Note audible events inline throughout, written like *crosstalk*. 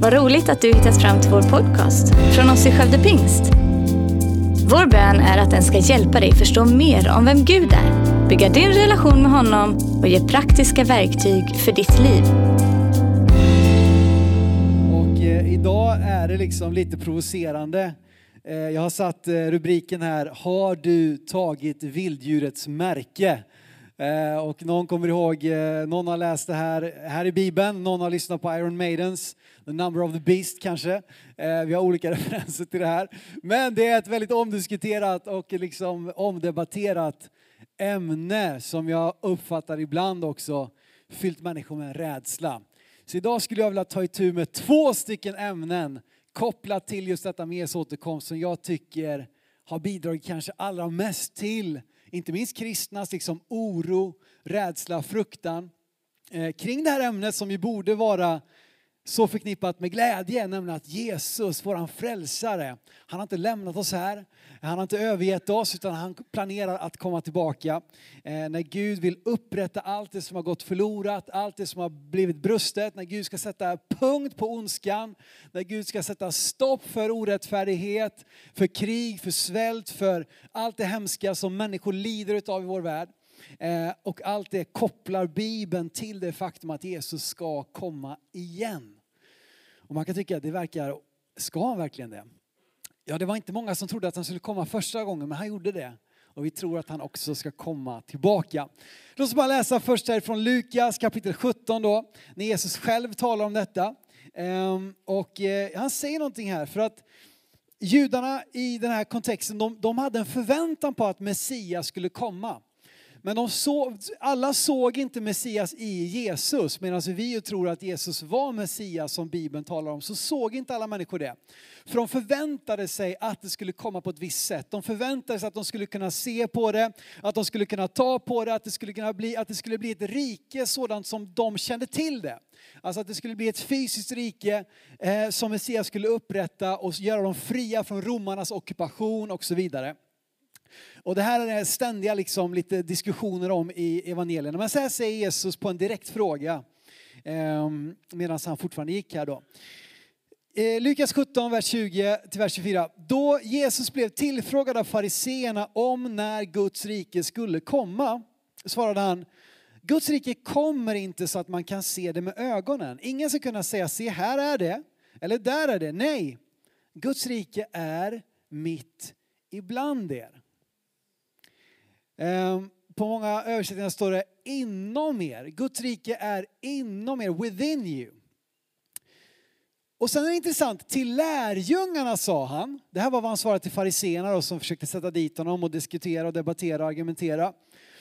Vad roligt att du hittat fram till vår podcast från oss i Skövde Pingst. Vår bön är att den ska hjälpa dig förstå mer om vem Gud är, bygga din relation med honom och ge praktiska verktyg för ditt liv. Och eh, idag är det liksom lite provocerande. Eh, jag har satt eh, rubriken här, Har du tagit vilddjurets märke? Eh, och någon kommer ihåg, eh, någon har läst det här, här i Bibeln, någon har lyssnat på Iron Maidens, The Number of the Beast kanske. Eh, vi har olika *laughs* referenser till det här. Men det är ett väldigt omdiskuterat och liksom omdebatterat ämne som jag uppfattar ibland också fyllt människor med rädsla. Så idag skulle jag vilja ta itu med två stycken ämnen kopplat till just detta med Jesu återkomst som jag tycker har bidragit kanske allra mest till inte minst kristnas liksom oro, rädsla, fruktan eh, kring det här ämnet som ju borde vara så förknippat med glädje, nämligen att Jesus, våran frälsare, han har inte lämnat oss här, han har inte övergett oss utan han planerar att komma tillbaka. Eh, när Gud vill upprätta allt det som har gått förlorat, allt det som har blivit brustet, när Gud ska sätta punkt på ondskan, när Gud ska sätta stopp för orättfärdighet, för krig, för svält, för allt det hemska som människor lider av i vår värld. Eh, och allt det kopplar Bibeln till det faktum att Jesus ska komma igen. Och man kan tycka att det verkar, ska han verkligen det? Ja, det var inte många som trodde att han skulle komma första gången, men han gjorde det. Och vi tror att han också ska komma tillbaka. Låt oss bara läsa först här från Lukas kapitel 17 då, när Jesus själv talar om detta. Ehm, och eh, han säger någonting här, för att judarna i den här kontexten, de, de hade en förväntan på att Messias skulle komma. Men de såg, alla såg inte Messias i Jesus, medan vi tror att Jesus var Messias som Bibeln talar om, så såg inte alla människor det. För de förväntade sig att det skulle komma på ett visst sätt. De förväntade sig att de skulle kunna se på det, att de skulle kunna ta på det, att det skulle, kunna bli, att det skulle bli ett rike sådant som de kände till det. Alltså att det skulle bli ett fysiskt rike eh, som Messias skulle upprätta och göra dem fria från romarnas ockupation och så vidare. Och det här är det ständiga liksom, lite diskussioner om i evangelierna. Men så här säger Jesus på en direkt fråga eh, medan han fortfarande gick här då. Eh, Lukas 17, vers 20 till vers 24. Då Jesus blev tillfrågad av fariseerna om när Guds rike skulle komma svarade han Guds rike kommer inte så att man kan se det med ögonen. Ingen ska kunna säga se här är det eller där är det. Nej, Guds rike är mitt ibland er. Ehm, på många översättningar står det inom er. Guds rike är inom er, within you. Och sen är det intressant, till lärjungarna sa han, det här var vad han svarade till fariseerna som försökte sätta dit honom och diskutera och debattera och argumentera.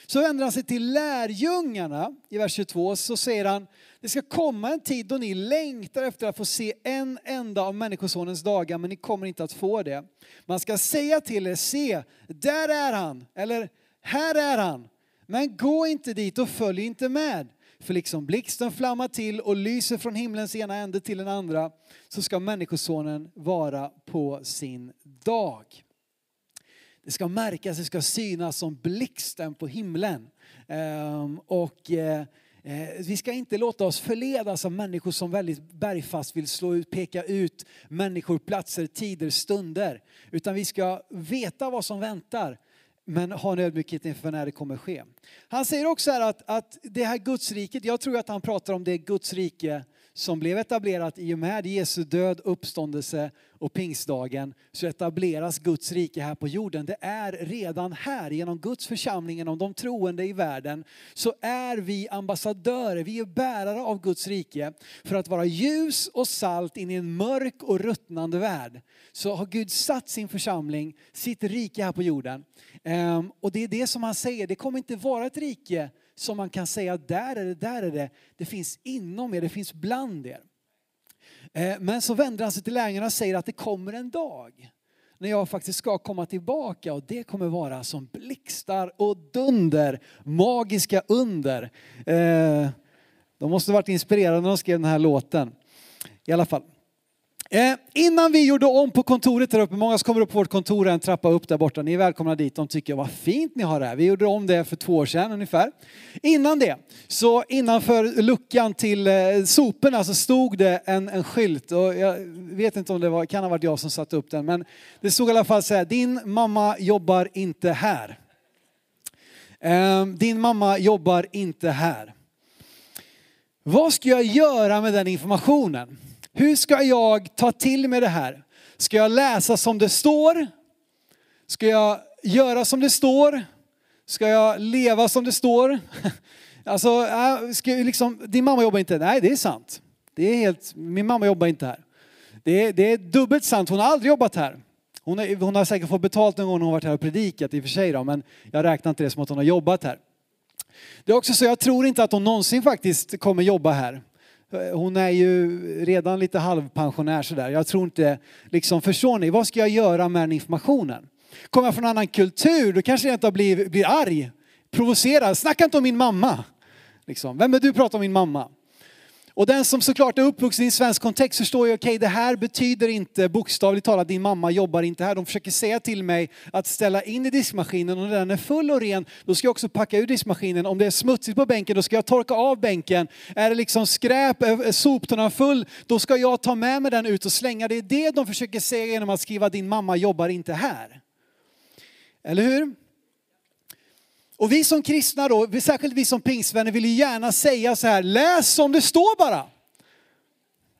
Så vänder han sig till lärjungarna i vers 22 så säger han, det ska komma en tid då ni längtar efter att få se en enda av Människosonens dagar men ni kommer inte att få det. Man ska säga till er, se, där är han, eller här är han. Men gå inte dit och följ inte med. För liksom blixten flammar till och lyser från himlens ena ände till den andra så ska Människosonen vara på sin dag. Det ska märkas, det ska synas som blixten på himlen. Ehm, och eh, eh, vi ska inte låta oss förledas av människor som väldigt bergfast vill slå ut, peka ut människor, platser, tider, stunder. Utan vi ska veta vad som väntar men ha en ödmjukhet inför när det kommer ske. Han säger också här att, att det här Gudsriket, jag tror att han pratar om det Guds rike som blev etablerat i och med Jesu död, uppståndelse och pingstdagen så etableras Guds rike här på jorden. Det är redan här genom Guds församling, genom de troende i världen så är vi ambassadörer, vi är bärare av Guds rike för att vara ljus och salt in i en mörk och ruttnande värld. Så har Gud satt sin församling, sitt rike här på jorden. Ehm, och det är det som han säger, det kommer inte vara ett rike som man kan säga där är det, där är det. Det finns inom er, det finns bland er. Eh, men så vänder han sig till lärjungarna och säger att det kommer en dag när jag faktiskt ska komma tillbaka och det kommer vara som blixtar och dunder, magiska under. Eh, de måste ha varit inspirerade när de skrev den här låten. I alla fall. Eh, innan vi gjorde om på kontoret där uppe, många som kommer upp på vårt kontor, en trappa upp där borta. Ni är välkomna dit, de tycker vad fint ni har det här. Vi gjorde om det för två år sedan ungefär. Innan det, så innanför luckan till eh, soporna så stod det en, en skylt. Och jag vet inte om det var, kan ha varit jag som satte upp den, men det stod i alla fall så här, din mamma jobbar inte här. Eh, din mamma jobbar inte här. Vad ska jag göra med den informationen? Hur ska jag ta till mig det här? Ska jag läsa som det står? Ska jag göra som det står? Ska jag leva som det står? *laughs* Alltså, äh, ska liksom, din mamma jobbar inte. Nej, det är sant. Det är helt, min mamma jobbar inte här. Det är, det är dubbelt sant, hon har aldrig jobbat här. Hon, är, hon har säkert fått betalt någon gång när hon varit här och predikat i och för sig då, men jag räknar inte det som att hon har jobbat här. Det är också så, jag tror inte att hon någonsin faktiskt kommer jobba här. Eh, hon är ju redan lite halvpensionär sådär. Jag tror inte, liksom, förstår ni, vad ska jag göra med den informationen? Kommer jag från en annan kultur, då kanske jag inte blir, blir arg, provocerad. Snacka inte om min mamma. Liksom. Vem är du pratar om min mamma? Och den som såklart är uppvuxen i en svensk kontext förstår ju, okej okay, det här betyder inte bokstavligt talat din mamma jobbar inte här. De försöker säga till mig att ställa in i diskmaskinen och när den är full och ren, då ska jag också packa ur diskmaskinen. Om det är smutsigt på bänken, då ska jag torka av bänken. Är det liksom skräp, är soptunnan full, då ska jag ta med mig den ut och slänga. Det är det de försöker säga genom att skriva din mamma jobbar inte här. Eller hur? Och vi som kristna då, särskilt vi som pingstvänner vill ju gärna säga så här, läs som det står bara.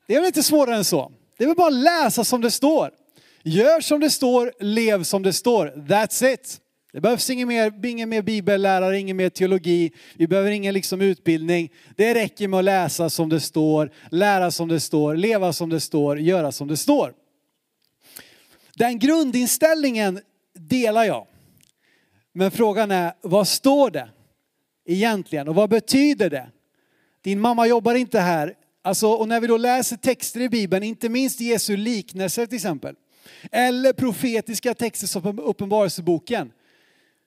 Det är väl inte svårare än så. Det är väl bara att läsa som det står. Gör som det står, lev som det står. That's it. Det behövs ingen mer, ingen mer bibellärare, ingen mer teologi. Vi behöver ingen liksom utbildning. Det räcker med att läsa som det står, lära som det står, leva som det står, göra som det står. Den grundinställningen delar jag. Men frågan är, vad står det egentligen och vad betyder det? Din mamma jobbar inte här. Alltså, och när vi då läser texter i Bibeln, inte minst Jesu liknelser till exempel, eller profetiska texter som Uppenbarelseboken.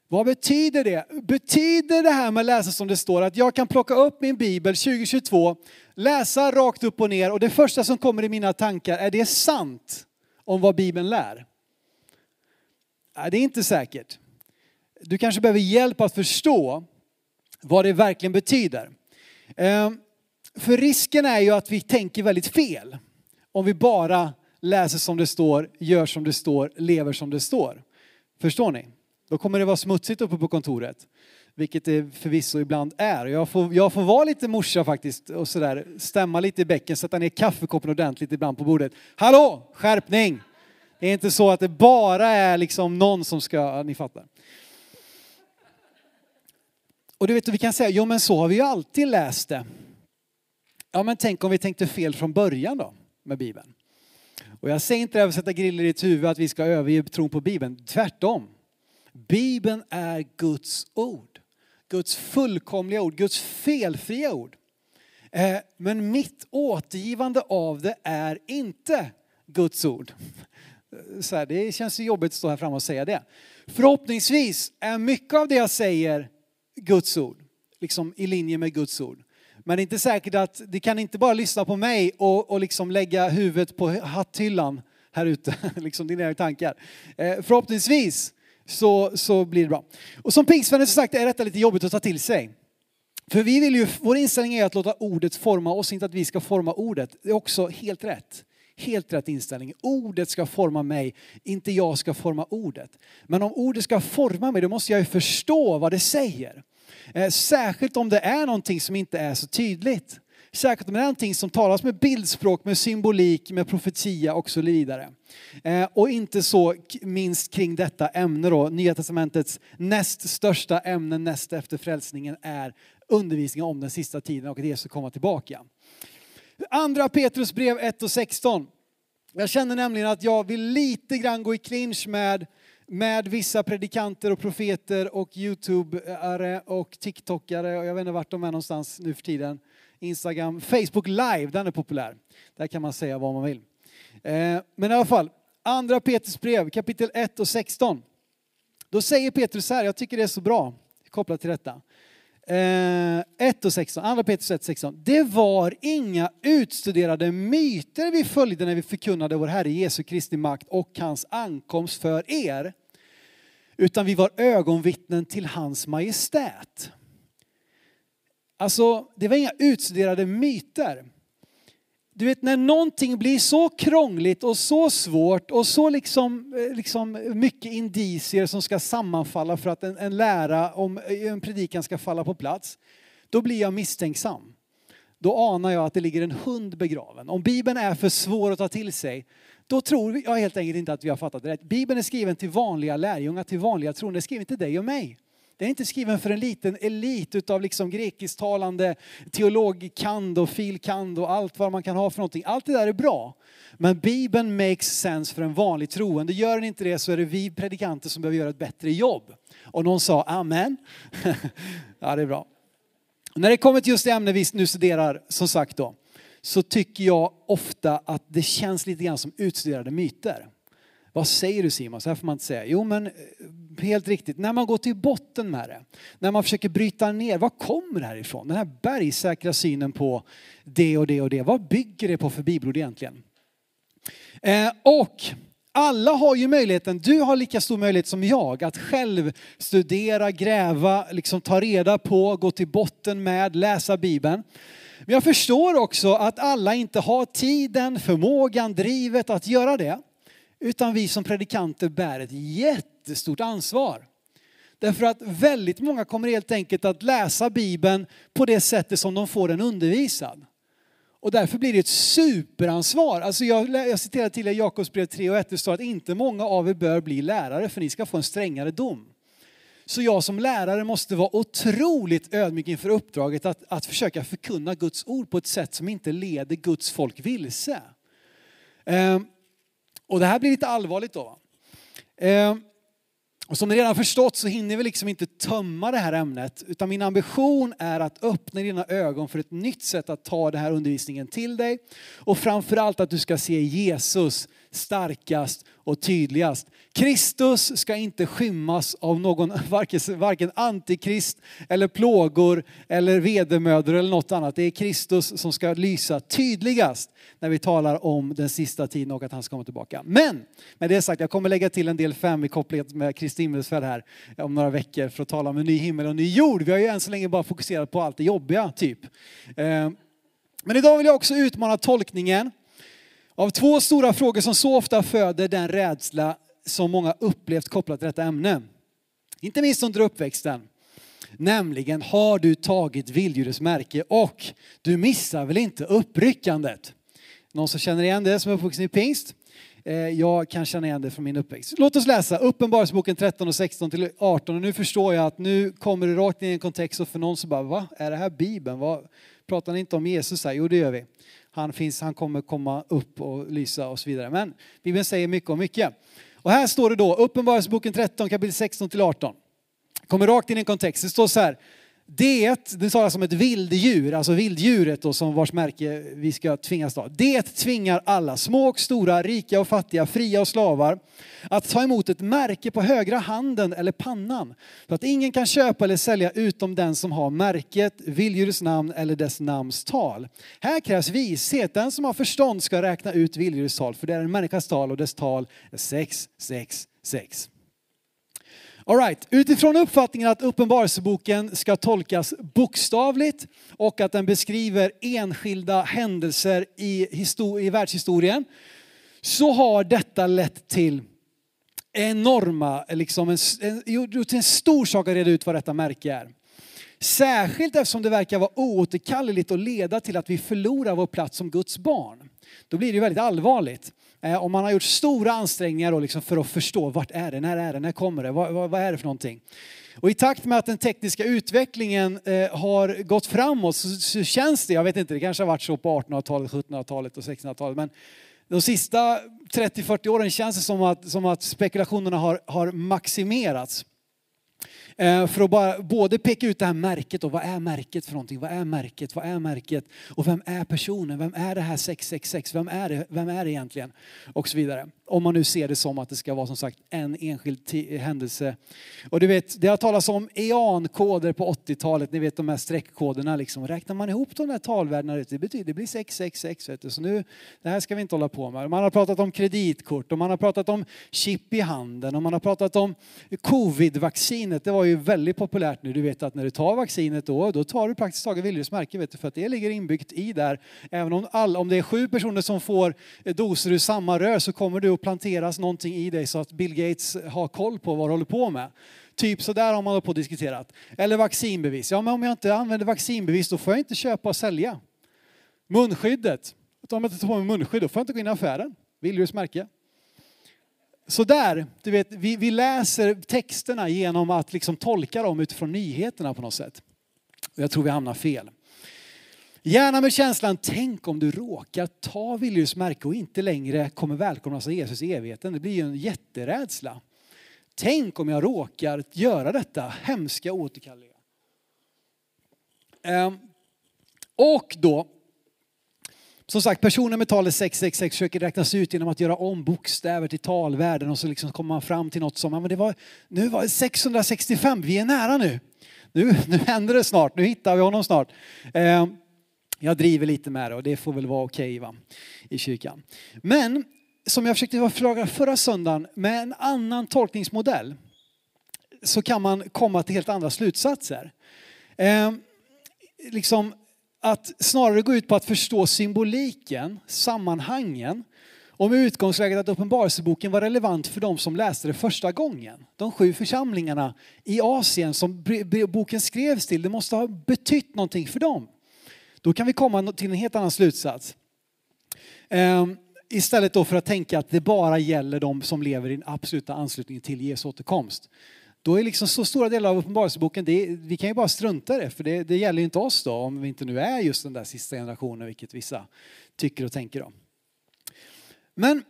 Vad betyder det? Betyder det här med att läsa som det står att jag kan plocka upp min bibel 2022, läsa rakt upp och ner och det första som kommer i mina tankar, är det sant om vad bibeln lär? Nej, det är inte säkert. Du kanske behöver hjälp att förstå vad det verkligen betyder. Eh, för risken är ju att vi tänker väldigt fel om vi bara läser som det står, gör som det står, lever som det står. Förstår ni? Då kommer det vara smutsigt uppe på kontoret. Vilket det förvisso ibland är. Jag får, jag får vara lite morsa faktiskt och sådär stämma lite i bäcken, sätta ner kaffekoppen ordentligt ibland på bordet. Hallå, skärpning! Det är inte så att det bara är liksom någon som ska, ni fattar. Och du vet, vi kan säga, jo men så har vi ju alltid läst det. Ja men tänk om vi tänkte fel från början då med Bibeln. Och jag säger inte det här för att sätta griller i ditt huvud att vi ska överge tron på Bibeln. Tvärtom. Bibeln är Guds ord. Guds fullkomliga ord, Guds felfria ord. Eh, men mitt återgivande av det är inte Guds ord. Så här, det känns ju jobbigt att stå här framme och säga det. Förhoppningsvis är mycket av det jag säger Guds ord, liksom i linje med Guds ord. Men det är inte säkert att, det kan inte bara lyssna på mig och, och liksom lägga huvudet på hatthyllan här ute, *laughs* liksom dina tankar. Eh, förhoppningsvis så, så blir det bra. Och som pingstvänner så sagt är detta lite jobbigt att ta till sig. För vi vill ju, vår inställning är att låta ordet forma oss, inte att vi ska forma ordet. Det är också helt rätt. Helt rätt inställning. Ordet ska forma mig, inte jag ska forma ordet. Men om ordet ska forma mig, då måste jag ju förstå vad det säger. Eh, särskilt om det är någonting som inte är så tydligt. Särskilt om det är någonting som talas med bildspråk, med symbolik, med profetia och så vidare. Eh, och inte så minst kring detta ämne då, Nya Testamentets näst största ämne näst efter frälsningen är undervisningen om den sista tiden och att Jesus ska komma tillbaka. Andra Petrus brev 1 och 16. Jag känner nämligen att jag vill lite grann gå i clinch med med vissa predikanter och profeter och youtubare och TikTokare och jag vet inte vart de är någonstans nu för tiden. Instagram, Facebook live, den är populär. Där kan man säga vad man vill. Eh, men i alla fall, andra Petrus brev kapitel 1 och 16. Då säger Petrus så här, jag tycker det är så bra kopplat till detta. Eh, 1 och 16, andra Petrus 1 16. Det var inga utstuderade myter vi följde när vi förkunnade vår Herre Jesu Kristi makt och hans ankomst för er. Utan vi var ögonvittnen till hans majestät. Alltså, det var inga utstuderade myter. Du vet när någonting blir så krångligt och så svårt och så liksom, eh, liksom mycket indicier som ska sammanfalla för att en, en lära om eh, en predikan ska falla på plats. Då blir jag misstänksam. Då anar jag att det ligger en hund begraven. Om Bibeln är för svår att ta till sig, då tror jag helt enkelt inte att vi har fattat det rätt. Bibeln är skriven till vanliga lärjungar, till vanliga troende. Den är skriven till dig och mig. Den är inte skriven för en liten elit utav liksom grekisktalande teologkand och filkand och allt vad man kan ha för någonting. Allt det där är bra. Men Bibeln makes sense för en vanlig troende. Gör den inte det så är det vi predikanter som behöver göra ett bättre jobb. Och någon sa amen. *laughs* ja, det är bra. När det kommer till just det ämne vi nu studerar, som sagt då, så tycker jag ofta att det känns lite grann som utstuderade myter. Vad säger du Simon? Så här får man inte säga. Jo men eh, helt riktigt, när man går till botten med det, när man försöker bryta ner, vad kommer det här ifrån? Den här bergsäkra synen på det och det och det, vad bygger det på för bibelord egentligen? Eh, och alla har ju möjligheten, du har lika stor möjlighet som jag att själv studera, gräva, liksom ta reda på, gå till botten med, läsa Bibeln. Men jag förstår också att alla inte har tiden, förmågan, drivet att göra det. Utan vi som predikanter bär ett jättestort ansvar. Därför att väldigt många kommer helt enkelt att läsa Bibeln på det sättet som de får den undervisad. Och därför blir det ett superansvar. Alltså jag, jag citerar till er Jakobsbrev 3 och 1, det står att inte många av er bör bli lärare för ni ska få en strängare dom. Så jag som lärare måste vara otroligt ödmjuk inför uppdraget att, att försöka förkunna Guds ord på ett sätt som inte leder Guds folk vilse. Ehm, och det här blir lite allvarligt då. Ehm, och som ni redan förstått så hinner vi liksom inte tömma det här ämnet. Utan min ambition är att öppna dina ögon för ett nytt sätt att ta den här undervisningen till dig. Och framförallt att du ska se Jesus starkast och tydligast. Kristus ska inte skymmas av någon, *laughs* varken antikrist eller plågor eller vedermödor eller något annat. Det är Kristus som ska lysa tydligast när vi talar om den sista tiden och att han ska komma tillbaka. Men med det sagt, jag kommer lägga till en del fem i koppling med Kristi himmelsfärd här om några veckor för att tala om en ny himmel och en ny jord. Vi har ju än så länge bara fokuserat på allt det jobbiga, typ. Eh, men idag vill jag också utmana tolkningen av två stora frågor som så ofta föder den rädsla som många upplevt kopplat till detta ämne. Inte minst under uppväxten. Nämligen, har du tagit vilddjurets märke och du missar väl inte uppryckandet? Någon som känner igen det som är uppvuxen i pingst? Eh, jag kan känna igen det från min uppväxt. Låt oss läsa Uppenbarelseboken 13 och 16 till 18. Och nu förstår jag att nu kommer det rakt in i en kontext och för någon så bara, va? Är det här Bibeln? Vad, pratar ni inte om Jesus här? Jo, det gör vi. Han, finns, han kommer komma upp och lysa och så vidare. Men Bibeln säger mycket om mycket. Och här står det då, Uppenbarelseboken 13 kapitel 16 till 18. Kommer rakt in i en kontext. Det står så här, det, det talas om ett vilddjur, alltså vilddjuret då, som vars märke vi ska tvingas ta. Det tvingar alla, små och stora, rika och fattiga, fria och slavar, att ta emot ett märke på högra handen eller pannan. För att ingen kan köpa eller sälja utom den som har märket, vilddjurets namn eller dess namns tal. Här krävs vishet. Den som har förstånd ska räkna ut vilddjurets tal, för det är en människas tal och dess tal är 666. All right. Utifrån uppfattningen att Uppenbarelseboken ska tolkas bokstavligt och att den beskriver enskilda händelser i, i världshistorien så har detta lett till enorma, liksom en, en, gjort en stor sak att reda ut vad detta märke är. Särskilt eftersom det verkar vara oåterkalleligt och leda till att vi förlorar vår plats som Guds barn. Då blir det väldigt allvarligt. Eh, och man har gjort stora ansträngningar liksom för att förstå vart är det, när är det, när kommer det, vad, vad, vad är det för någonting. Och i takt med att den tekniska utvecklingen eh, har gått framåt så, så, känns det, jag vet inte, det kanske har varit så på 1800-talet, 1700-talet och 1600-talet, men de sista 30-40 åren känns det som att, som att spekulationerna har, har maximerats. Eh, för att bara, både peka ut det här märket och vad är märket för någonting? Vad är märket? Vad är märket? Och vem är personen? Vem är det här 666? Vem är det, vem är det egentligen? Och så vidare. Om man nu ser det som att det ska vara som sagt en enskild händelse. Och du vet, det har talats om EAN-koder på 80-talet, ni vet de här streckkoderna liksom. Räknar man ihop de här talvärdena, det betyder det blir 666. Vet du. Så nu, det här ska vi inte hålla på med. Man har pratat om kreditkort och man har pratat om chip i handen och man har pratat om covid-vaccinet. Det var ju väldigt populärt nu. Du vet att när du tar vaccinet då, då tar du praktiskt taget Willys märke vet du, för att det ligger inbyggt i där. Även om, all, om det är sju personer som får eh, doser ur samma rör så kommer du det planteras någonting i dig så att Bill Gates har koll på vad du håller på med. Typ så där har man på diskuterat. Eller vaccinbevis. Ja, men om jag inte använder vaccinbevis då får jag inte köpa och sälja. Munskyddet. Om jag inte tar på mig munskydd då får jag inte gå in i affären. Viljus märke. Så där, du vet, vi, vi läser texterna genom att liksom tolka dem utifrån nyheterna på något sätt. Jag tror vi hamnar fel. Gärna med känslan, tänk om du råkar ta Viljus märke och inte längre kommer välkomnas av Jesus i evigheten. Det blir ju en jätterädsla. Tänk om jag råkar göra detta hemska återkalleliga. Ehm, och då, som sagt, personer med talet 666 försöker räknas ut genom att göra om bokstäver till talvärden och så liksom kommer man fram till något som, men det var, nu var det 665, vi är nära nu. Nu, nu händer det snart, nu hittar vi honom snart. Ehm, jag driver lite med det och det får väl vara okej okay, i kyrkan. Men som jag försökte förklara förra söndagen, med en annan tolkningsmodell så kan man komma till helt andra slutsatser. Eh, liksom att snarare gå ut på att förstå symboliken, sammanhangen och med utgångsläget att Uppenbarelseboken var relevant för de som läste det första gången. De sju församlingarna i Asien som boken skrevs till, det måste ha betytt någonting för dem. Då kan vi komma till en helt annan slutsats. Ehm, istället då för att tänka att det bara gäller de som lever i den absoluta anslutningen till Jesu återkomst. Då är liksom så stora delar av Uppenbarelseboken, vi kan ju bara strunta i det, för det, det gäller ju inte oss då, om vi inte nu är just den där sista generationen, vilket vissa tycker och tänker om. Men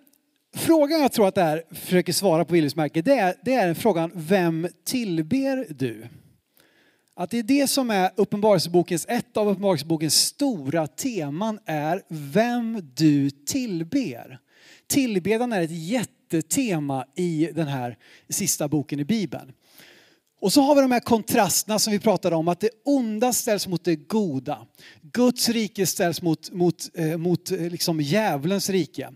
frågan jag tror att det här försöker svara på Willys det är, det är frågan, vem tillber du? Att det är det som är Uppenbarelsebokens, ett av Uppenbarelsebokens stora teman är vem du tillber. Tillbedan är ett jättetema i den här sista boken i Bibeln. Och så har vi de här kontrasterna som vi pratade om, att det onda ställs mot det goda. Guds rike ställs mot, mot, eh, mot eh, liksom djävulens rike.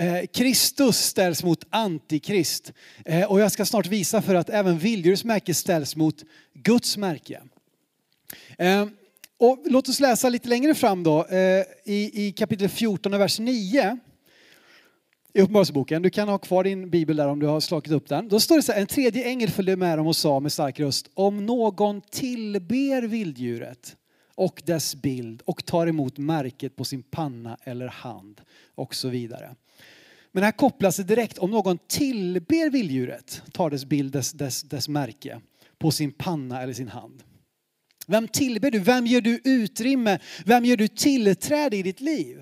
Eh, Kristus ställs mot antikrist. Eh, och jag ska snart visa för att även vilddjurets märke ställs mot Guds märke. Eh, och låt oss läsa lite längre fram då, eh, i, i kapitel 14 vers 9 i Uppenbarelseboken. Du kan ha kvar din bibel där om du har slagit upp den. Då står det så här, en tredje ängel följde med dem och sa med stark röst, om någon tillber vilddjuret och dess bild och tar emot märket på sin panna eller hand och så vidare. Men här kopplas det direkt, om någon tillber vilddjuret, tar dess bild, dess, dess, dess märke på sin panna eller sin hand. Vem tillber du? Vem ger du utrymme? Vem ger du tillträde i ditt liv?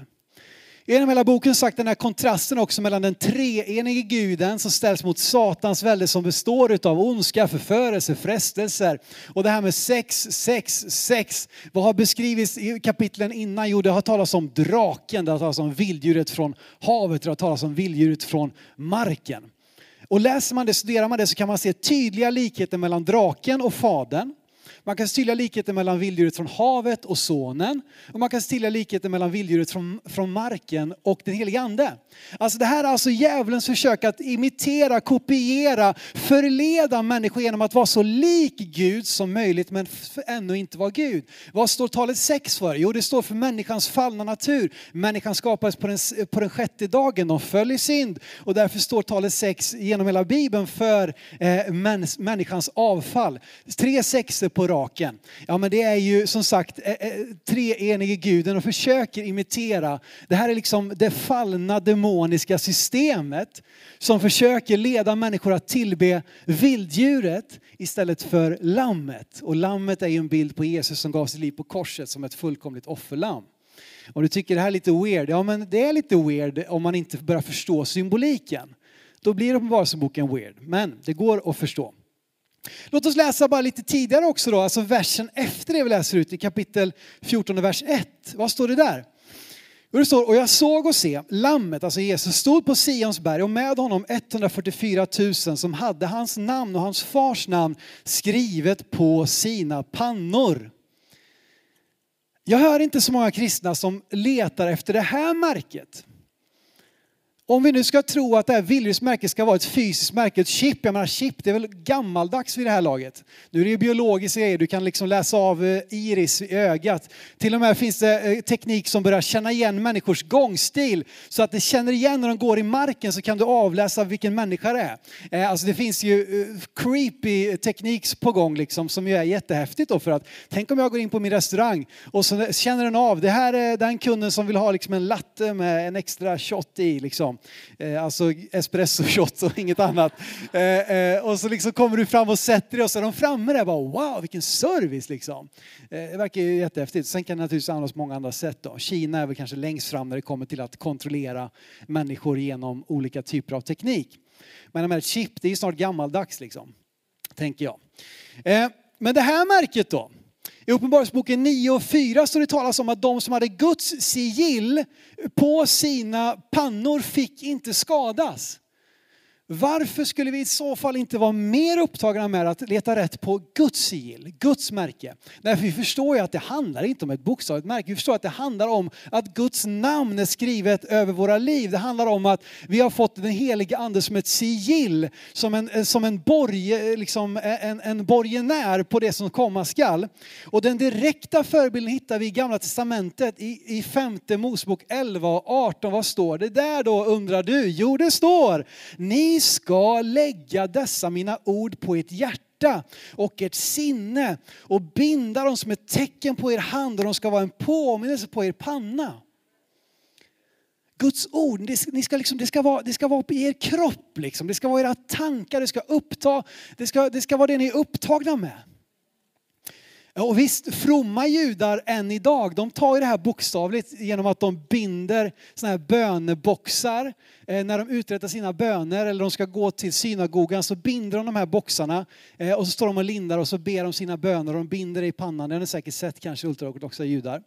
Genom hela boken sagt den här kontrasten också mellan den treenige guden som ställs mot Satans välde som består av ondska, förförelse, frestelser. Och det här med sex, sex, sex. Vad har beskrivits i kapitlen innan? Jo, det har talats om draken, det har talats om vilddjuret från havet, det har talats om vilddjuret från marken. Och läser man det, studerar man det så kan man se tydliga likheter mellan draken och fadern. Man kan stilla likheten mellan vilddjuret från havet och sonen. Och man kan stilla likheten mellan vilddjuret från, från marken och den helige ande. Alltså det här är alltså djävulens försök att imitera, kopiera, förleda människor genom att vara så lik Gud som möjligt men ännu inte vara Gud. Vad står talet sex för? Jo det står för människans fallna natur. Människan skapades på den, på den sjätte dagen, de föll i synd. Och därför står talet sex genom hela bibeln för eh, mäns, människans avfall. Tre sexer på rad draken? Ja men det är ju som sagt eh, eh, treenige guden och försöker imitera. Det här är liksom det fallna demoniska systemet som försöker leda människor att tillbe vilddjuret istället för lammet. Och lammet är ju en bild på Jesus som gav sitt liv på korset som ett fullkomligt offerlamm. Om du tycker det här är lite weird, ja men det är lite weird om man inte börjar förstå symboliken. Då blir Uppenbarelseboken weird, men det går att förstå. Låt oss läsa bara lite tidigare också då, alltså versen efter det vi läser ut i kapitel 14 vers 1. Vad står det där? Och det står, och jag såg och se lammet, alltså Jesus, stod på Sions berg och med honom 144 000 som hade hans namn och hans fars namn skrivet på sina pannor. Jag hör inte så många kristna som letar efter det här märket. Om vi nu ska tro att det här vildljusmärket ska vara ett fysiskt märke, ett chip. Jag menar chip, det är väl gammaldags vid det här laget. Nu är det ju biologiska grejer, du kan liksom läsa av eh, iris i ögat. Till och med finns det eh, teknik som börjar känna igen människors gångstil. Så att det känner igen när de går i marken så kan du avläsa vilken människa det är. Eh, alltså det finns ju creepy teknik på gång liksom som ju är jättehäftigt då för att tänk om jag går in på min restaurang och så känner den av, det här är den kunden som vill ha liksom en latte med en extra shot i liksom. Eh, alltså espresso *laughs* shots och inget annat. Eh, eh, och så liksom kommer du fram och sätter dig och så är de framme där bara wow vilken service liksom. Eh, det verkar ju jättehäftigt. Sen kan det naturligtvis användas på många andra sätt då. Kina är väl kanske längst fram när det kommer till att kontrollera människor genom olika typer av teknik. Men ett chip, det är ju snart gammaldags liksom. Tänker jag. Eh, men det här märket då, i Uppenbarelseboken 9 och 4 står det talas om att de som hade Guds sigill på sina pannor fick inte skadas. Varför skulle vi i så fall inte vara mer upptagna med att leta rätt på Guds sigill, Guds märke? Därför vi förstår ju att det handlar inte om ett bokstavligt märke. Vi förstår att det handlar om att Guds namn är skrivet över våra liv. Det handlar om att vi har fått den helige ande som ett sigill, som en, eh, som en, borge, eh, liksom eh, en, en borgenär på det som komma skall. Och den direkta förebilden hittar vi i Gamla Testamentet i, i femte Mosebok 11 och 18. Vad står det där då undrar du? Jo det står, ni ni ska lägga dessa mina ord på ert hjärta och ert sinne och binda dem som ett tecken på er hand och de ska vara en påminnelse på er panna. Guds ord, det ska, liksom, det ska, vara, det ska vara i er kropp, liksom. det ska vara era tankar, det ska uppta, det ska, det ska vara det ni är upptagna med. Och visst, fromma judar än idag, de tar ju det här bokstavligt genom att de binder såna här böneboxar. Eh, när de uträttar sina böner eller de ska gå till synagogan så binder de de här boxarna eh, och så står de och lindar och så ber de sina böner och de binder det i pannan. Det har ni säkert sett kanske ultraortodoxa judar.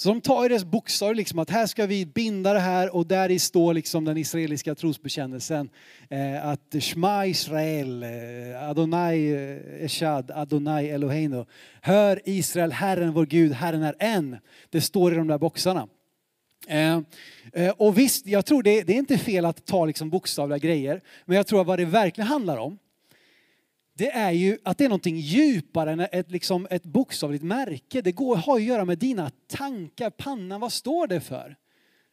Så de tar ju dess bokstav, liksom, att här ska vi binda det här och där i står liksom den israeliska trosbekännelsen. Eh, att Shma Israel, eh, Adonai eh, Eshad, Adonai Eloheinu. Hör Israel, Herren vår Gud, Herren är en. Det står i de där boxarna. Eh, eh, och visst, jag tror det, det, är inte fel att ta liksom bokstavliga grejer. Men jag tror att vad det verkligen handlar om, det är ju att det är någonting djupare än ett, liksom ett bokstavligt märke. Det går, har att göra med dina tankar, pannan, vad står det för?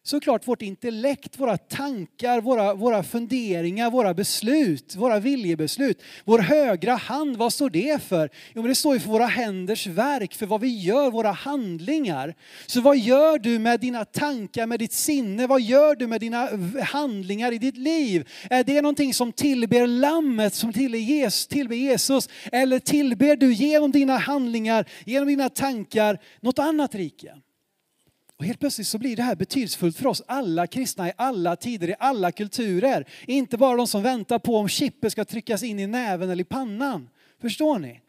Såklart vårt intellekt, våra tankar, våra, våra funderingar, våra beslut, våra viljebeslut. Vår högra hand, vad står det för? Jo, men det står ju för våra händers verk, för vad vi gör, våra handlingar. Så vad gör du med dina tankar, med ditt sinne? Vad gör du med dina handlingar i ditt liv? Är det någonting som tillber lammet, som tillber Jesus, tillber Jesus? Eller tillber du genom dina handlingar, genom dina tankar, något annat rike? Och helt plötsligt så blir det här betydelsefullt för oss alla kristna i alla tider, i alla kulturer. Inte bara de som väntar på om chippet ska tryckas in i näven eller i pannan. Förstår ni?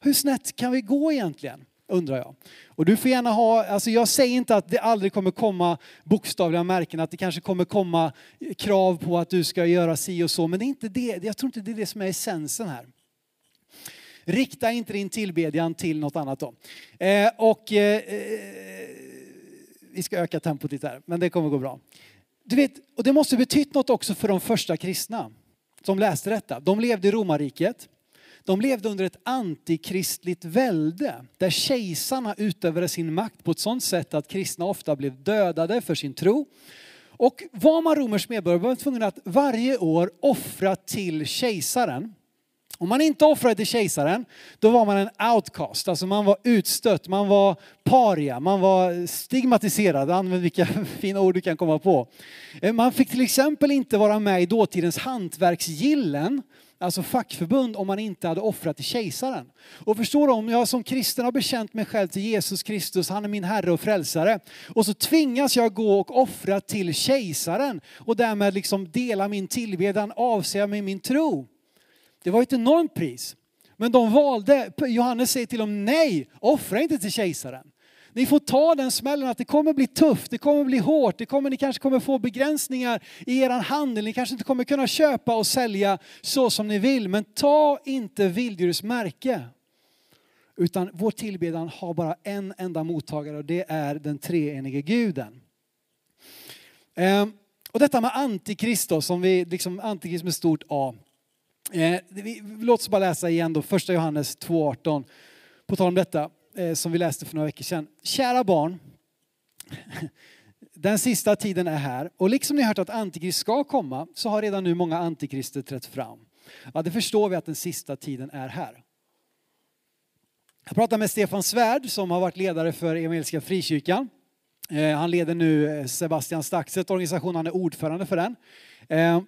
Hur snett kan vi gå egentligen? Undrar jag. Och du får gärna ha, alltså jag säger inte att det aldrig kommer komma bokstavliga märken, att det kanske kommer komma krav på att du ska göra si och så, men det är inte det, jag tror inte det är det som är essensen här. Rikta inte din tillbedjan till något annat då. Eh, och eh, vi ska öka tempot lite här, men det kommer gå bra. Du vet, och det måste betytt något också för de första kristna som läste detta. De levde i romarriket. De levde under ett antikristligt välde där kejsarna utövade sin makt på ett sådant sätt att kristna ofta blev dödade för sin tro. Och var man romersk medborgare var man tvungen att varje år offra till kejsaren. Om man inte offrade till kejsaren, då var man en outcast, alltså man var utstött, man var paria, man var stigmatiserad, använd vilka *laughs* fina ord du kan komma på. Eh, man fick till exempel inte vara med i dåtidens hantverksgillen, alltså fackförbund, om man inte hade offrat till kejsaren. Och förstår du, om jag som kristen har bekänt mig själv till Jesus Kristus, han är min Herre och Frälsare, och så tvingas jag gå och offra till kejsaren och därmed liksom dela min tillbedjan, avsäga mig min tro. Det var ett enormt pris. Men de valde, Johannes säger till dem nej, offra inte till kejsaren. Ni får ta den smällen att det kommer bli tufft, det kommer bli hårt, det kommer, ni kanske kommer få begränsningar i er handel, ni kanske inte kommer kunna köpa och sälja så som ni vill. Men ta inte vilddjurets märke. Utan vår tillbedjan har bara en enda mottagare och det är den treenige guden. Ehm, och detta med antikrist då, som vi, liksom antikrist med stort A. Eh, låt oss bara läsa igen då, första Johannes 2.18. På tal om detta, eh, som vi läste för några veckor sedan. Kära barn, *laughs* den sista tiden är här och liksom ni hört att antikrist ska komma så har redan nu många antikrister trätt fram. Ja, det förstår vi att den sista tiden är här. Jag pratade med Stefan Svärd som har varit ledare för Evangeliska Frikyrkan. Eh, han leder nu eh, Sebastian Staxet organisation, han är ordförande för den. Eh,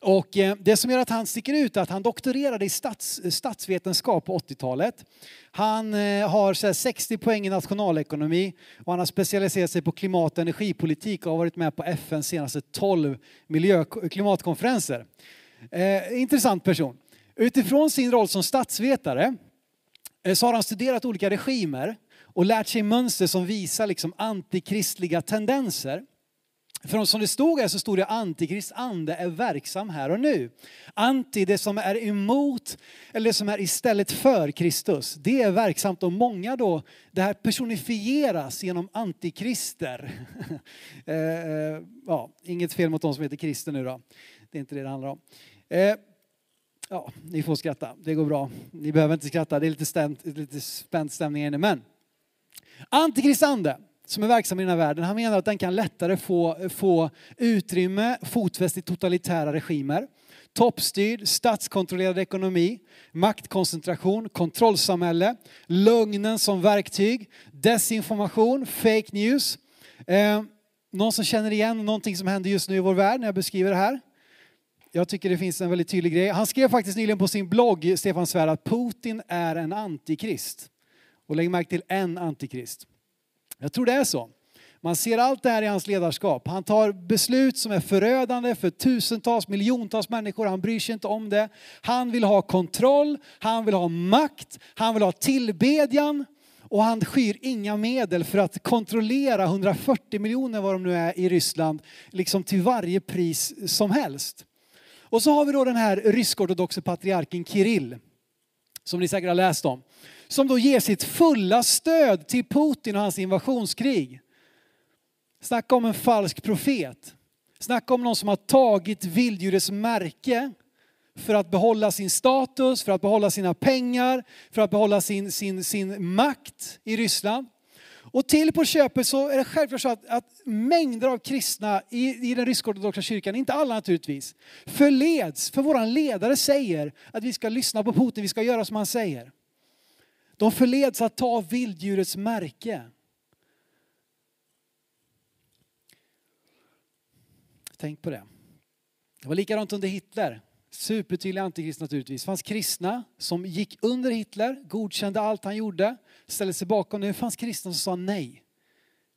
och eh, det som gör att han sticker ut är att han doktorerade i stats, statsvetenskap på 80-talet. Han eh, har 60 poäng i nationalekonomi och han har specialiserat sig på klimat och energipolitik och har varit med på FNs senaste 12 miljö, klimatkonferenser. Eh, intressant person. Utifrån sin roll som statsvetare eh, så har han studerat olika regimer och lärt sig mönster som visar liksom antikristliga tendenser. För som det stod här så stod det antikrist ande är verksam här och nu. Anti, det som är emot, eller det som är istället för Kristus, det är verksamt och många då, det här personifieras genom antikrister. *laughs* Eh, eh, ja, inget fel mot de som heter krister nu då, det är inte det det handlar om. Eh, ja, ni får skratta, det går bra. Ni behöver inte skratta, det är lite, stämt, lite spänd stämning inne. Men antikristande, som är verksam i den här världen, han menar att den kan lättare få, få utrymme, fotfäste i totalitära regimer. Toppstyrd, statskontrollerad ekonomi, maktkoncentration, kontrollsamhälle, lögnen som verktyg, desinformation, fake news. Eh, någon som känner igen någonting som händer just nu i vår värld när jag beskriver det här? Jag tycker det finns en väldigt tydlig grej. Han skrev faktiskt nyligen på sin blogg, Stefan Svärd, att Putin är en antikrist. Och lägg märke till en antikrist. Jag tror det är så. Man ser allt det här i hans ledarskap. Han tar beslut som är förödande för tusentals, miljontals människor. Han bryr sig inte om det. Han vill ha kontroll, han vill ha makt, han vill ha tillbedjan. Och han skyr inga medel för att kontrollera 140 miljoner vad de nu är i Ryssland, liksom till varje pris som helst. Och så har vi då den här rysk-ortodoxe patriarken Kirill, som ni säkert har läst om som då ger sitt fulla stöd till Putin och hans invasionskrig. Snacka om en falsk profet. Snacka om någon som har tagit vilddjurets märke för att behålla sin status, för att behålla sina pengar, för att behålla sin, sin, sin makt i Ryssland. Och till på köpet så är det självklart så att, att mängder av kristna i, i den rysk-ortodoxa kyrkan, inte alla naturligtvis, förleds. För våran ledare säger att vi ska lyssna på Putin, vi ska göra som han säger. De förleds att ta vilddjurets märke. Tänk på det. Det var likadant under Hitler. Supertydlig antikrist naturligtvis. Det fanns kristna som gick under Hitler, godkände allt han gjorde, ställde sig bakom det. Det fanns kristna som sa nej.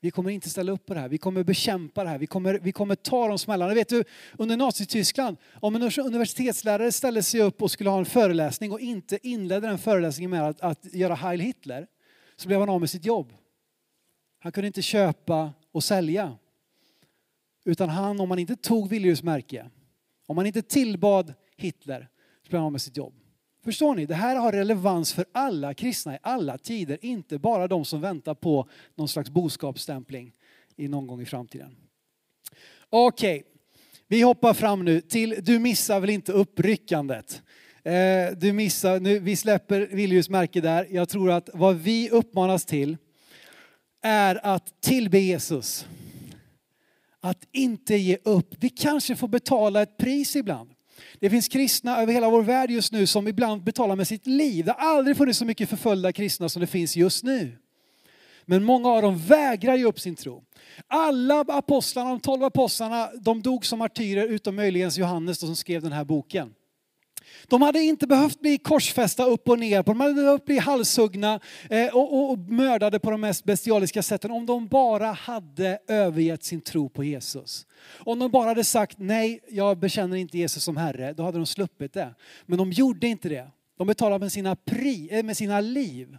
Vi kommer inte ställa upp på det här. Vi kommer bekämpa det här. Vi kommer, vi kommer ta de smällarna. Vet du, under Nazityskland, om en universitetslärare ställde sig upp och skulle ha en föreläsning och inte inledde den föreläsningen med att, att göra Heil Hitler, så blev han av med sitt jobb. Han kunde inte köpa och sälja. Utan han, om man inte tog Viljus märke, om man inte tillbad Hitler, så blev han av med sitt jobb. Förstår ni? Det här har relevans för alla kristna i alla tider, inte bara de som väntar på någon slags boskapsstämpling i någon gång i framtiden. Okej, okay. vi hoppar fram nu till Du missar väl inte uppryckandet. Eh, du missar, nu, vi släpper Viljus märke där. Jag tror att vad vi uppmanas till är att tillbe Jesus. Att inte ge upp. Vi kanske får betala ett pris ibland. Det finns kristna över hela vår värld just nu som ibland betalar med sitt liv. Det har aldrig funnits så mycket förföljda kristna som det finns just nu. Men många av dem vägrar ge upp sin tro. Alla apostlarna, de tolv apostlarna, de dog som martyrer utom möjligen Johannes då som skrev den här boken. De hade inte behövt bli korsfästa upp och ner, de hade behövt bli halshuggna eh, och, och, och mördade på de mest bestialiska sätten om de bara hade övergett sin tro på Jesus. Om de bara hade sagt nej, jag bekänner inte Jesus som Herre, då hade de sluppit det. Men de gjorde inte det. De betalade med sina, pri, eh, med sina liv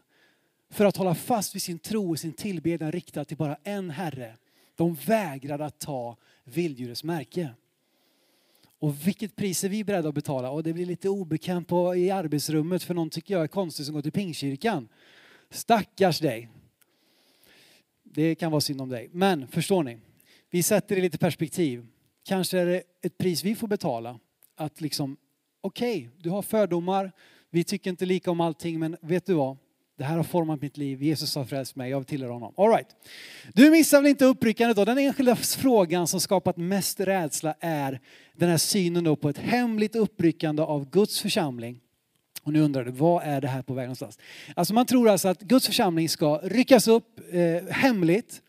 för att hålla fast vid sin tro och sin tillbedjan riktad till bara en Herre. De vägrade att ta vilddjurets märke. Och vilket pris är vi beredda att betala? Och det blir lite obekvämt på, i arbetsrummet för någon tycker jag är konstig som går till pingkyrkan. Stackars dig. Det kan vara synd om dig. Men förstår ni? Vi sätter det i lite perspektiv. Kanske är det ett pris vi får betala. Att liksom, okej, okay, du har fördomar, vi tycker inte lika om allting, men vet du vad? Det här har format mitt liv. Jesus har frälst mig. Jag vill tillhöra honom. All right. Du missar väl inte uppryckandet då? Den enskilda frågan som skapat mest rädsla är den här synen då på ett hemligt uppryckande av Guds församling. Och nu undrar du, vad är det här på väg någonstans? Alltså man tror alltså att Guds församling ska ryckas upp eh, hemligt.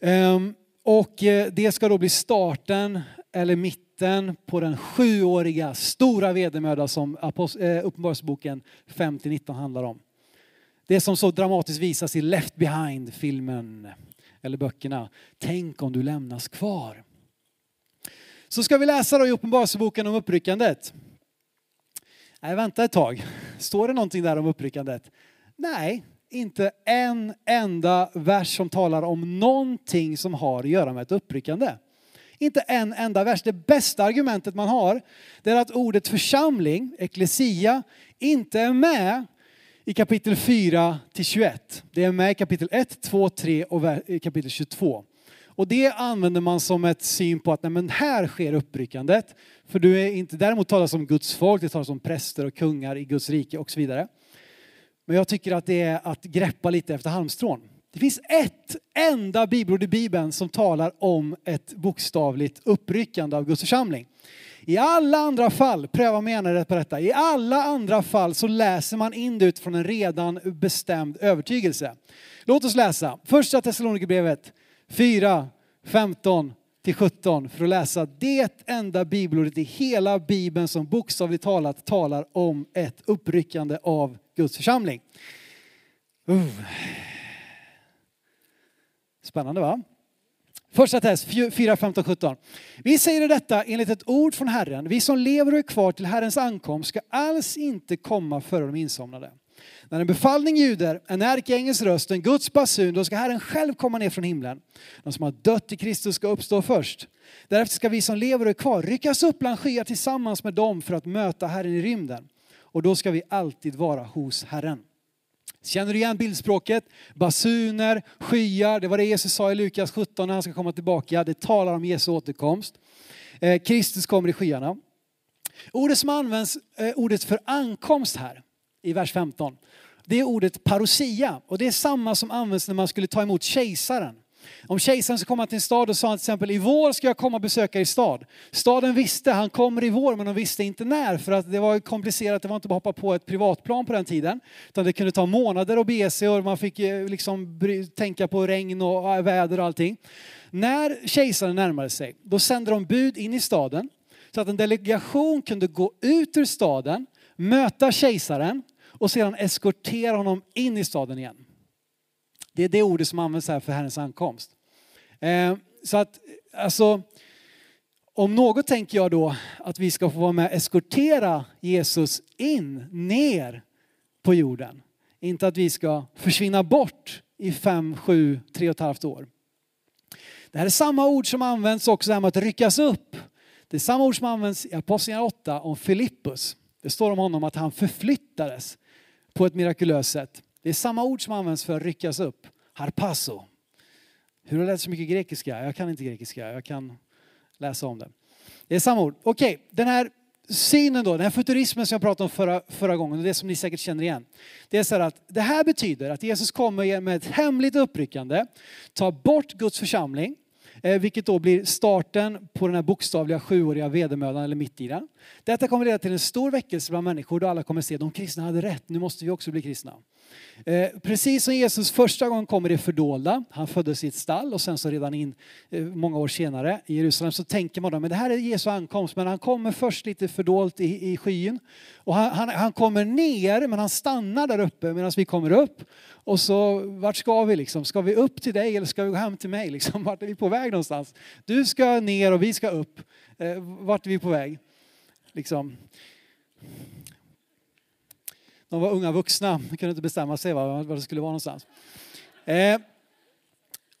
Um, och eh, det ska då bli starten eller mitten på den sjuåriga stora vedermöda som eh, Uppenbarelseboken 5-19 handlar om. Det som så dramatiskt visas i Left Behind-filmen eller böckerna. Tänk om du lämnas kvar. Så ska vi läsa då i Uppenbarelseboken om uppryckandet. Nej, vänta ett tag. Står det någonting där om uppryckandet? Nej, inte en enda vers som talar om någonting som har att göra med ett uppryckande. Inte en enda vers. Det bästa argumentet man har det är att ordet församling, eklesia, inte är med i kapitel 4 till 21. Det är med i kapitel 1, 2, 3 och kapitel 22. Och det använder man som ett syn på att nej, men här sker uppryckandet. För du är inte, däremot talas om Guds folk, det talas om präster och kungar i Guds rike och så vidare. Men jag tycker att det är att greppa lite efter halmstrån. Det finns ett enda bibelord i Bibeln som talar om ett bokstavligt uppryckande av Guds församling. I alla andra fall, pröva mig gärna på detta, i alla andra fall så läser man in det utifrån en redan bestämd övertygelse. Låt oss läsa första Thessalonikerbrevet 4, 15 till 17 för att läsa det enda bibelordet i hela bibeln som bokstavligt talat talar om ett uppryckande av Guds församling. Uh. Spännande va? Första test 4, 15, 17. Vi säger detta enligt ett ord från Herren. Vi som lever och är kvar till Herrens ankomst ska alls inte komma före de insomnade. När en befallning ljuder, en ärkeängels röst, en Guds basun, då ska Herren själv komma ner från himlen. De som har dött i Kristus ska uppstå först. Därefter ska vi som lever och är kvar ryckas upp bland skyar tillsammans med dem för att möta Herren i rymden. Och då ska vi alltid vara hos Herren. Känner du igen bildspråket? Basuner, skyar, det var det Jesus sa i Lukas 17 när han ska komma tillbaka. Det talar om Jesu återkomst. Eh, Kristus kommer i skyarna. Ordet som används, eh, ordet för ankomst här i vers 15, det är ordet parousia och det är samma som används när man skulle ta emot kejsaren. Om kejsaren ska komma till en stad och sa han till exempel i vår ska jag komma och besöka er stad. Staden visste, han kommer i vår men de visste inte när för att det var komplicerat, det var inte bara att hoppa på ett privatplan på den tiden. Utan det kunde ta månader att bege sig och man fick eh, liksom tänka på regn och eh, väder och allting. När kejsaren närmade sig, då sände de bud in i staden så att en delegation kunde gå ut ur staden, möta kejsaren och sedan eskortera honom in i staden igen. Det är det ordet som används här för Herrens ankomst. Eh, så att, alltså, om något tänker jag då att vi ska få vara med och eskortera Jesus in, ner på jorden. Inte att vi ska försvinna bort i fem, sju, tre och ett halvt år. Det här är samma ord som används också här med att ryckas upp. Det är samma ord som används i Apostlagärningarna 8 om Filippus. Det står om honom att han förflyttades på ett mirakulöst sätt. Det är samma ord som används för att ryckas upp. Harpasso. Hur har du lärt så mycket grekiska? Jag kan inte grekiska, jag kan läsa om det. Det är samma ord. Okej, okay, den här synen då, den här futurismen som jag pratade om förra, förra gången, och det som ni säkert känner igen. Det är så här att det här betyder att Jesus kommer med ett hemligt uppryckande, tar bort Guds församling, eh, vilket då blir starten på den här bokstavliga sjuåriga vedermödan eller mitt i den. Detta kommer leda till en stor väckelse bland människor då alla kommer se att de kristna hade rätt, nu måste vi också bli kristna. Eh, precis som Jesus första gången kommer i fördolda, han föddes i ett stall och sen så redan in eh, många år senare i Jerusalem så tänker man då, men det här är Jesu ankomst, men han kommer först lite fördolt i, i skyn och han, han, han kommer ner men han stannar där uppe medan vi kommer upp och så, vart ska vi liksom? Ska vi upp till dig eller ska vi gå hem till mig? Liksom? *laughs* Vart är vi på väg någonstans? Du ska ner och vi ska upp. Eh, vart är vi på väg? Liksom. De var unga vuxna, de kunde inte bestämma sig var det skulle vara någonstans. Eh,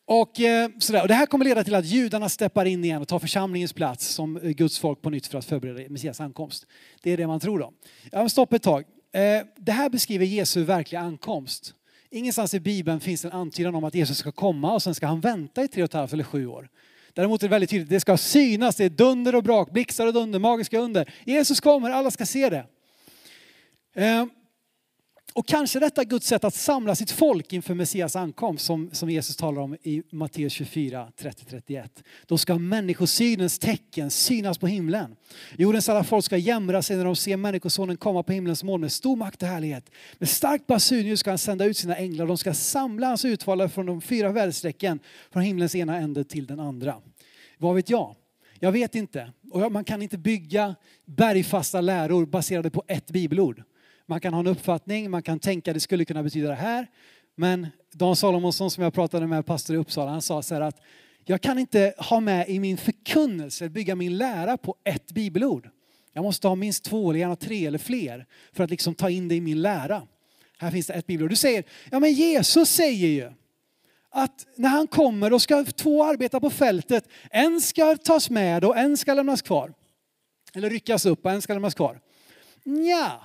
och, eh, sådär. och det här kommer leda till att judarna steppar in igen och tar församlingens plats som eh, Guds folk på nytt för att förbereda Messias ankomst. Det är det man tror om. Ja, stopp ett tag. Eh, det här beskriver Jesu verkliga ankomst. Ingenstans i Bibeln finns en antydan om att Jesus ska komma och sen ska han vänta i tre och ett halvt eller sju år. Däremot är det väldigt tydligt, det ska synas, det är dunder och brak, blixtar och dunder, magiska under. Jesus kommer, alla ska se det. Eh, och kanske detta Guds sätt att samla sitt folk inför Messias ankomst som, som Jesus talar om i Matteus 24, 30-31. Då ska människosynens tecken synas på himlen. Jordens alla folk ska jämra sig när de ser Människosonen komma på himlens moln med stor makt och härlighet. Med starkt basunljud ska han sända ut sina änglar och de ska samla hans utvalda från de fyra väderstrecken från himlens ena ände till den andra. Vad vet jag? Jag vet inte. Och man kan inte bygga bergfasta läror baserade på ett bibelord. Man kan ha en uppfattning, man kan tänka att det skulle kunna betyda det här. Men Dan Salomonsson som jag pratade med, pastor i Uppsala, han sa så här att jag kan inte ha med i min förkunnelse, bygga min lära på ett bibelord. Jag måste ha minst två eller gärna tre eller fler för att liksom ta in det i min lära. Här finns det ett bibelord. Du säger, ja men Jesus säger ju att när han kommer då ska två arbeta på fältet. En ska tas med och en ska lämnas kvar. Eller ryckas upp och en ska lämnas kvar. Nja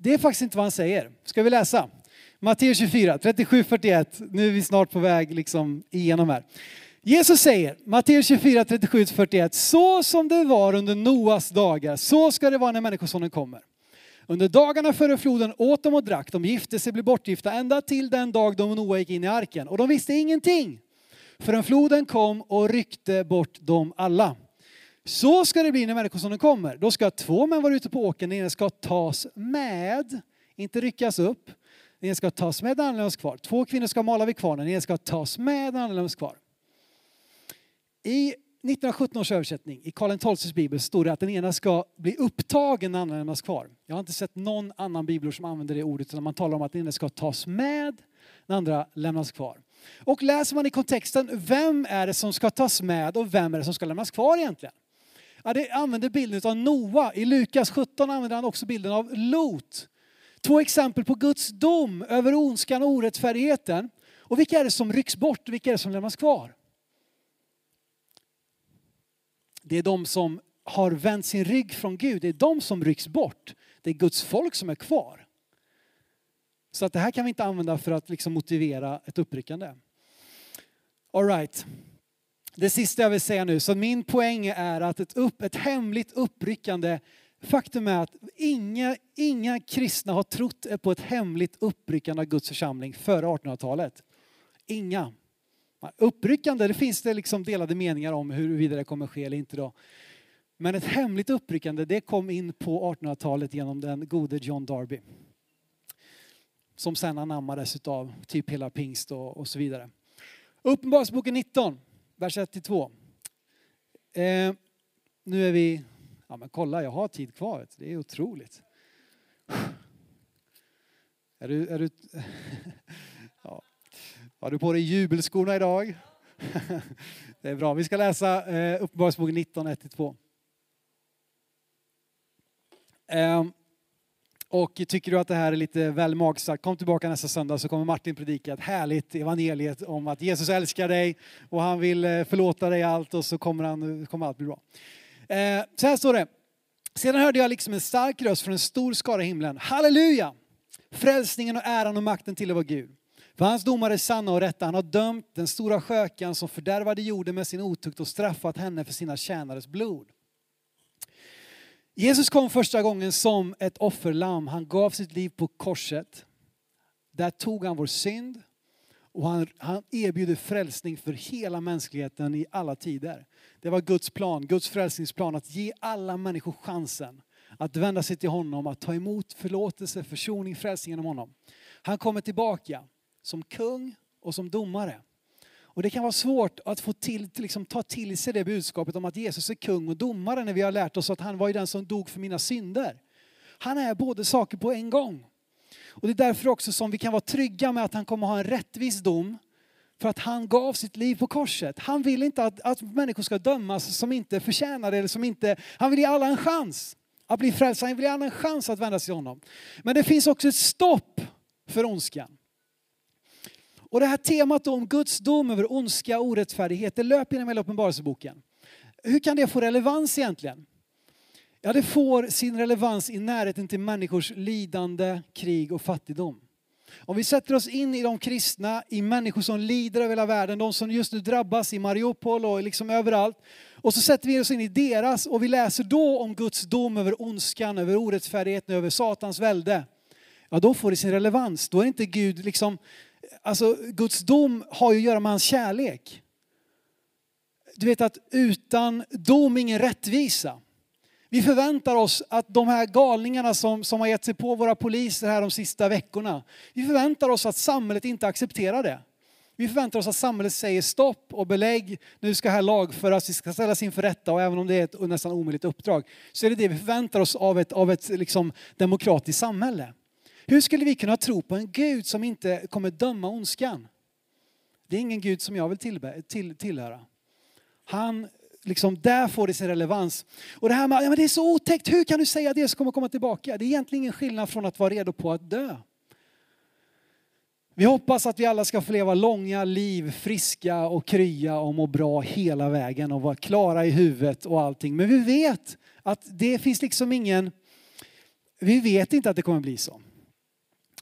det är faktiskt inte vad han säger. Ska vi läsa? Matteus 24, 37-41. Nu är vi snart på väg liksom igenom här. Jesus säger, Matteus 24, 37-41. Så som det var under Noas dagar, så ska det vara när Människosonen kommer. Under dagarna före floden åt de och drack, de gifte sig, blev bortgifta ända till den dag då Noa gick in i arken. Och de visste ingenting förrän floden kom och ryckte bort dem alla. Så ska det bli när Människosonen kommer. Då ska två män vara ute på åkern, den ena ska tas med, inte ryckas upp. Den ena ska tas med, den andra lämnas kvar. Två kvinnor ska mala vid kvarnen, den ena ska tas med, den andra lämnas kvar. I 1917 års översättning i Karl XIIs bibel står det att den ena ska bli upptagen, den andra lämnas kvar. Jag har inte sett någon annan bibel som använder det ordet, utan man talar om att den ena ska tas med, den andra lämnas kvar. Och läser man i kontexten, vem är det som ska tas med och vem är det som ska lämnas kvar egentligen? Ja, det använder bilden av Noa. I Lukas 17 använder han också bilden av Lot. Två exempel på Guds dom över ondskan och orättfärdigheten. Och vilka är det som rycks bort och vilka är det som lämnas kvar? Det är de som har vänt sin rygg från Gud, det är de som rycks bort. Det är Guds folk som är kvar. Så att det här kan vi inte använda för att liksom motivera ett uppryckande. All right. Det sista jag vill säga nu, så min poäng är att ett, upp, ett hemligt uppryckande, faktum är att inga, inga kristna har trott på ett hemligt uppryckande av Guds församling före 1800-talet. Inga. Uppryckande, det finns det liksom delade meningar om huruvida det kommer ske eller inte då. Men ett hemligt uppryckande, det kom in på 1800-talet genom den gode John Darby. Som sen anammades av typ hela pingst och, och så vidare. Uppenbarelseboken 19 vers 1-2. Eh, nu är vi, ja men kolla jag har tid kvar, det är otroligt. Är du, är du, *laughs* ja. Har du på dig jubelskorna idag? *laughs* Det är bra. Vi ska läsa eh, Uppenbarelseboken 19, 1-2. Och tycker du att det här är lite väl magstarkt, kom tillbaka nästa söndag så kommer Martin predika ett härligt evangeliet om att Jesus älskar dig och han vill eh, förlåta dig allt och så kommer, han, kommer allt bli bra. Eh, så här står det. Sedan hörde jag liksom en stark röst från en stor skara i himlen. Halleluja! Frälsningen och äran och makten till vår Gud. För hans domar är sanna och rätta. Han har dömt den stora skökan som fördärvade jorden med sin otukt och straffat henne för sina tjänares blod. Jesus kom första gången som ett offerlamm. Han gav sitt liv på korset. Där tog han vår synd och han, han erbjuder frälsning för hela mänskligheten i alla tider. Det var Guds plan, Guds frälsningsplan att ge alla människor chansen att vända sig till honom, att ta emot förlåtelse, försoning, frälsning genom honom. Han kommer tillbaka som kung och som domare. Och det kan vara svårt att få till, liksom, ta till sig det budskapet om att Jesus är kung och domare när vi har lärt oss att han var ju den som dog för mina synder. Han är både saker på en gång. Och det är därför också som vi kan vara trygga med att han kommer ha en rättvis dom. För att han gav sitt liv på korset. Han vill inte att, att människor ska dömas som inte förtjänar det eller som inte, han vill ge alla en chans. att bli frälsta. Han vill ge alla en chans att vända sig till honom. Men det finns också ett stopp för ondskan. Och det här temat om Guds dom över ondska och orättfärdighet, det löper genom hela Uppenbarelseboken. Hur kan det få relevans egentligen? Ja, det får sin relevans i närheten till människors lidande, krig och fattigdom. Om vi sätter oss in i de kristna, i människor som lider över hela världen, de som just nu drabbas i Mariupol och liksom överallt. Och så sätter vi oss in i deras och vi läser då om Guds dom över ondskan, över orättfärdigheten, över Satans välde. Ja, då får det sin relevans. Då är inte Gud liksom, alltså Guds dom har ju att göra med hans kärlek. Du vet att utan dom ingen rättvisa. Vi förväntar oss att de här galningarna som, som har gett sig på våra poliser här de sista veckorna, vi förväntar oss att samhället inte accepterar det. Vi förväntar oss att samhället säger stopp och belägg, nu ska här lagföras, vi ska ställas inför rätta och även om det är ett nästan omöjligt uppdrag så är det det vi förväntar oss av ett, av ett liksom demokratiskt samhälle. Hur skulle vi kunna tro på en Gud som inte kommer döma ondskan? Det är ingen Gud som jag vill till, tillhöra. Han liksom, där får det sin relevans. Och det här med, ja men det är så otäckt, hur kan du säga det som kommer komma tillbaka? Det är egentligen ingen skillnad från att vara redo på att dö. Vi hoppas att vi alla ska få leva långa liv, friska och krya och må bra hela vägen och vara klara i huvudet och allting. Men vi vet att det finns liksom ingen, vi vet inte att det kommer bli så.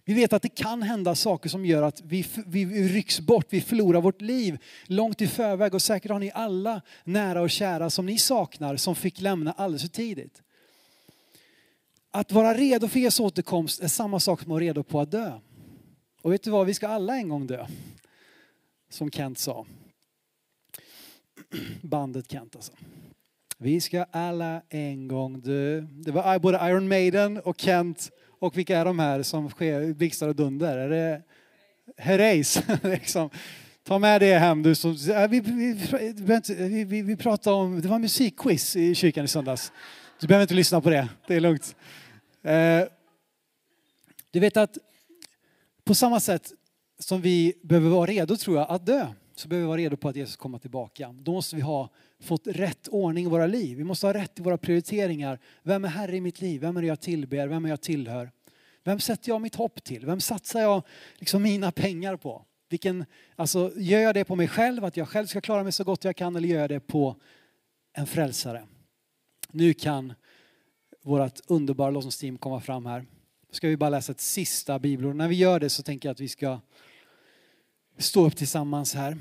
Vi vet att det kan hända saker som gör att vi, vi rycks bort, vi förlorar vårt liv långt i förväg och säkert har ni alla nära och kära som ni saknar som fick lämna alldeles för tidigt. Att vara redo för Jesu återkomst är samma sak som att vara redo på att dö. Och vet du vad, vi ska alla en gång dö. Som Kent sa. *clears throat* Bandet Kent alltså. Vi ska alla en gång dö. Det var både Iron Maiden och Kent och vilka är de här som sker blixtar och dunder? Är det Herreys? *laughs* liksom. Ta med det hem du. Som, vi, vi, vi, vi pratade om, det var musikquiz i kyrkan i söndags. Du behöver inte lyssna på det, det är lugnt. Eh, du vet att på samma sätt som vi behöver vara redo tror jag att dö, så behöver vi vara redo på att Jesus kommer tillbaka. Då måste vi ha fått rätt ordning i våra liv. Vi måste ha rätt i våra prioriteringar. Vem är Herre i mitt liv? Vem är det jag tillber? Vem är jag tillhör? Vem sätter jag mitt hopp till? Vem satsar jag liksom mina pengar på? Vilken, alltså, gör jag det på mig själv, att jag själv ska klara mig så gott jag kan eller gör jag det på en frälsare? Nu kan vårt underbara lovsångsteam komma fram här. Då ska vi bara läsa ett sista bibelord. När vi gör det så tänker jag att vi ska stå upp tillsammans här.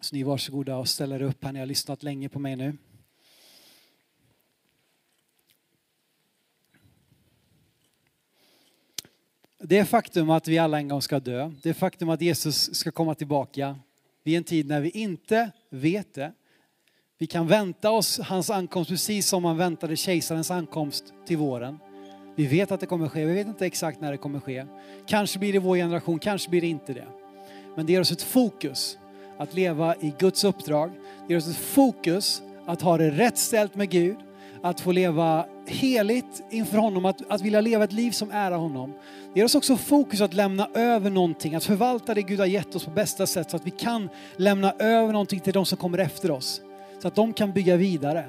Så ni är varsågoda och ställer upp här. Ni har lyssnat länge på mig nu. Det faktum att vi alla en gång ska dö, det faktum att Jesus ska komma tillbaka vid en tid när vi inte vet det. Vi kan vänta oss hans ankomst precis som man väntade kejsarens ankomst till våren. Vi vet att det kommer ske, vi vet inte exakt när det kommer ske. Kanske blir det vår generation, kanske blir det inte det. Men det ger oss ett fokus att leva i Guds uppdrag. Det ger oss ett fokus att ha det rätt ställt med Gud, att få leva heligt inför honom, att, att vilja leva ett liv som ärar honom. Det ger oss också fokus att lämna över någonting, att förvalta det Gud har gett oss på bästa sätt så att vi kan lämna över någonting till de som kommer efter oss. Så att de kan bygga vidare.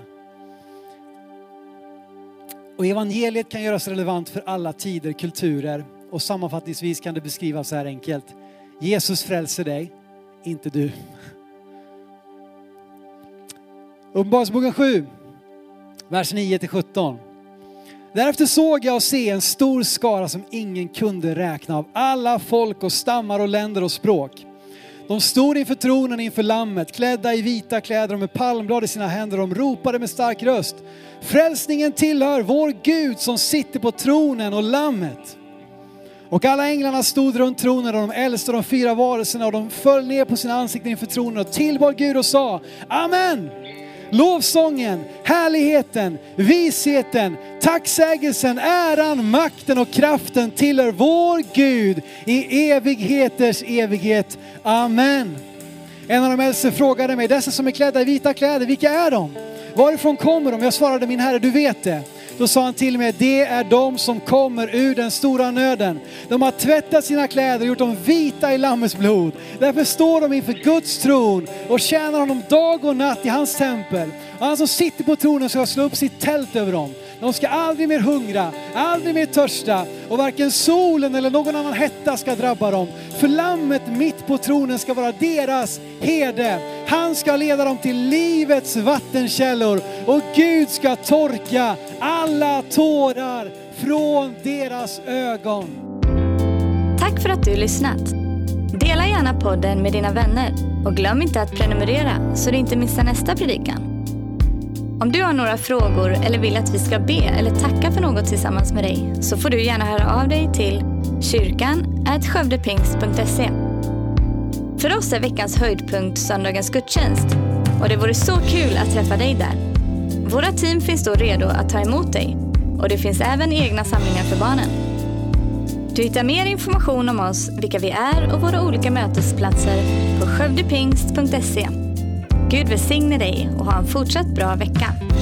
Och evangeliet kan göras relevant för alla tider, kulturer och sammanfattningsvis kan det beskrivas så här enkelt. Jesus frälser dig, inte du. Uppenbarelseboken 7, vers 9 till 17. Därefter såg jag och se en stor skara som ingen kunde räkna av alla folk och stammar och länder och språk. De stod inför tronen inför lammet, klädda i vita kläder och med palmblad i sina händer. De ropade med stark röst. Frälsningen tillhör vår Gud som sitter på tronen och lammet. Och alla änglarna stod runt tronen och de äldste de fyra varelserna och de föll ner på sina ansikten inför tronen och tillbad Gud och sa Amen. Lovsången, härligheten, visheten, tacksägelsen, äran, makten och kraften tillhör vår Gud i evigheters evighet. Amen. En av de äldste frågade mig, dessa som är klädda i vita kläder, vilka är de? Varifrån kommer de? Jag svarade, min herre, du vet det. Då sa han till mig, det är de som kommer ur den stora nöden. De har tvättat sina kläder och gjort dem vita i Lammets blod. Därför står de inför Guds tron och tjänar honom dag och natt i hans tempel. Och han som sitter på tronen ska slå upp sitt tält över dem. De ska aldrig mer hungra, aldrig mer törsta och varken solen eller någon annan hetta ska drabba dem. För lammet mitt på tronen ska vara deras herde. Han ska leda dem till livets vattenkällor och Gud ska torka alla tårar från deras ögon. Tack för att du lyssnat. Dela gärna podden med dina vänner och glöm inte att prenumerera så du inte missar nästa predikan. Om du har några frågor eller vill att vi ska be eller tacka för något tillsammans med dig så får du gärna höra av dig till kyrkan skövdepingst.se. För oss är veckans höjdpunkt söndagens gudstjänst och det vore så kul att träffa dig där. Våra team finns då redo att ta emot dig och det finns även egna samlingar för barnen. Du hittar mer information om oss, vilka vi är och våra olika mötesplatser på skövdepingst.se. Gud välsigne dig och ha en fortsatt bra vecka.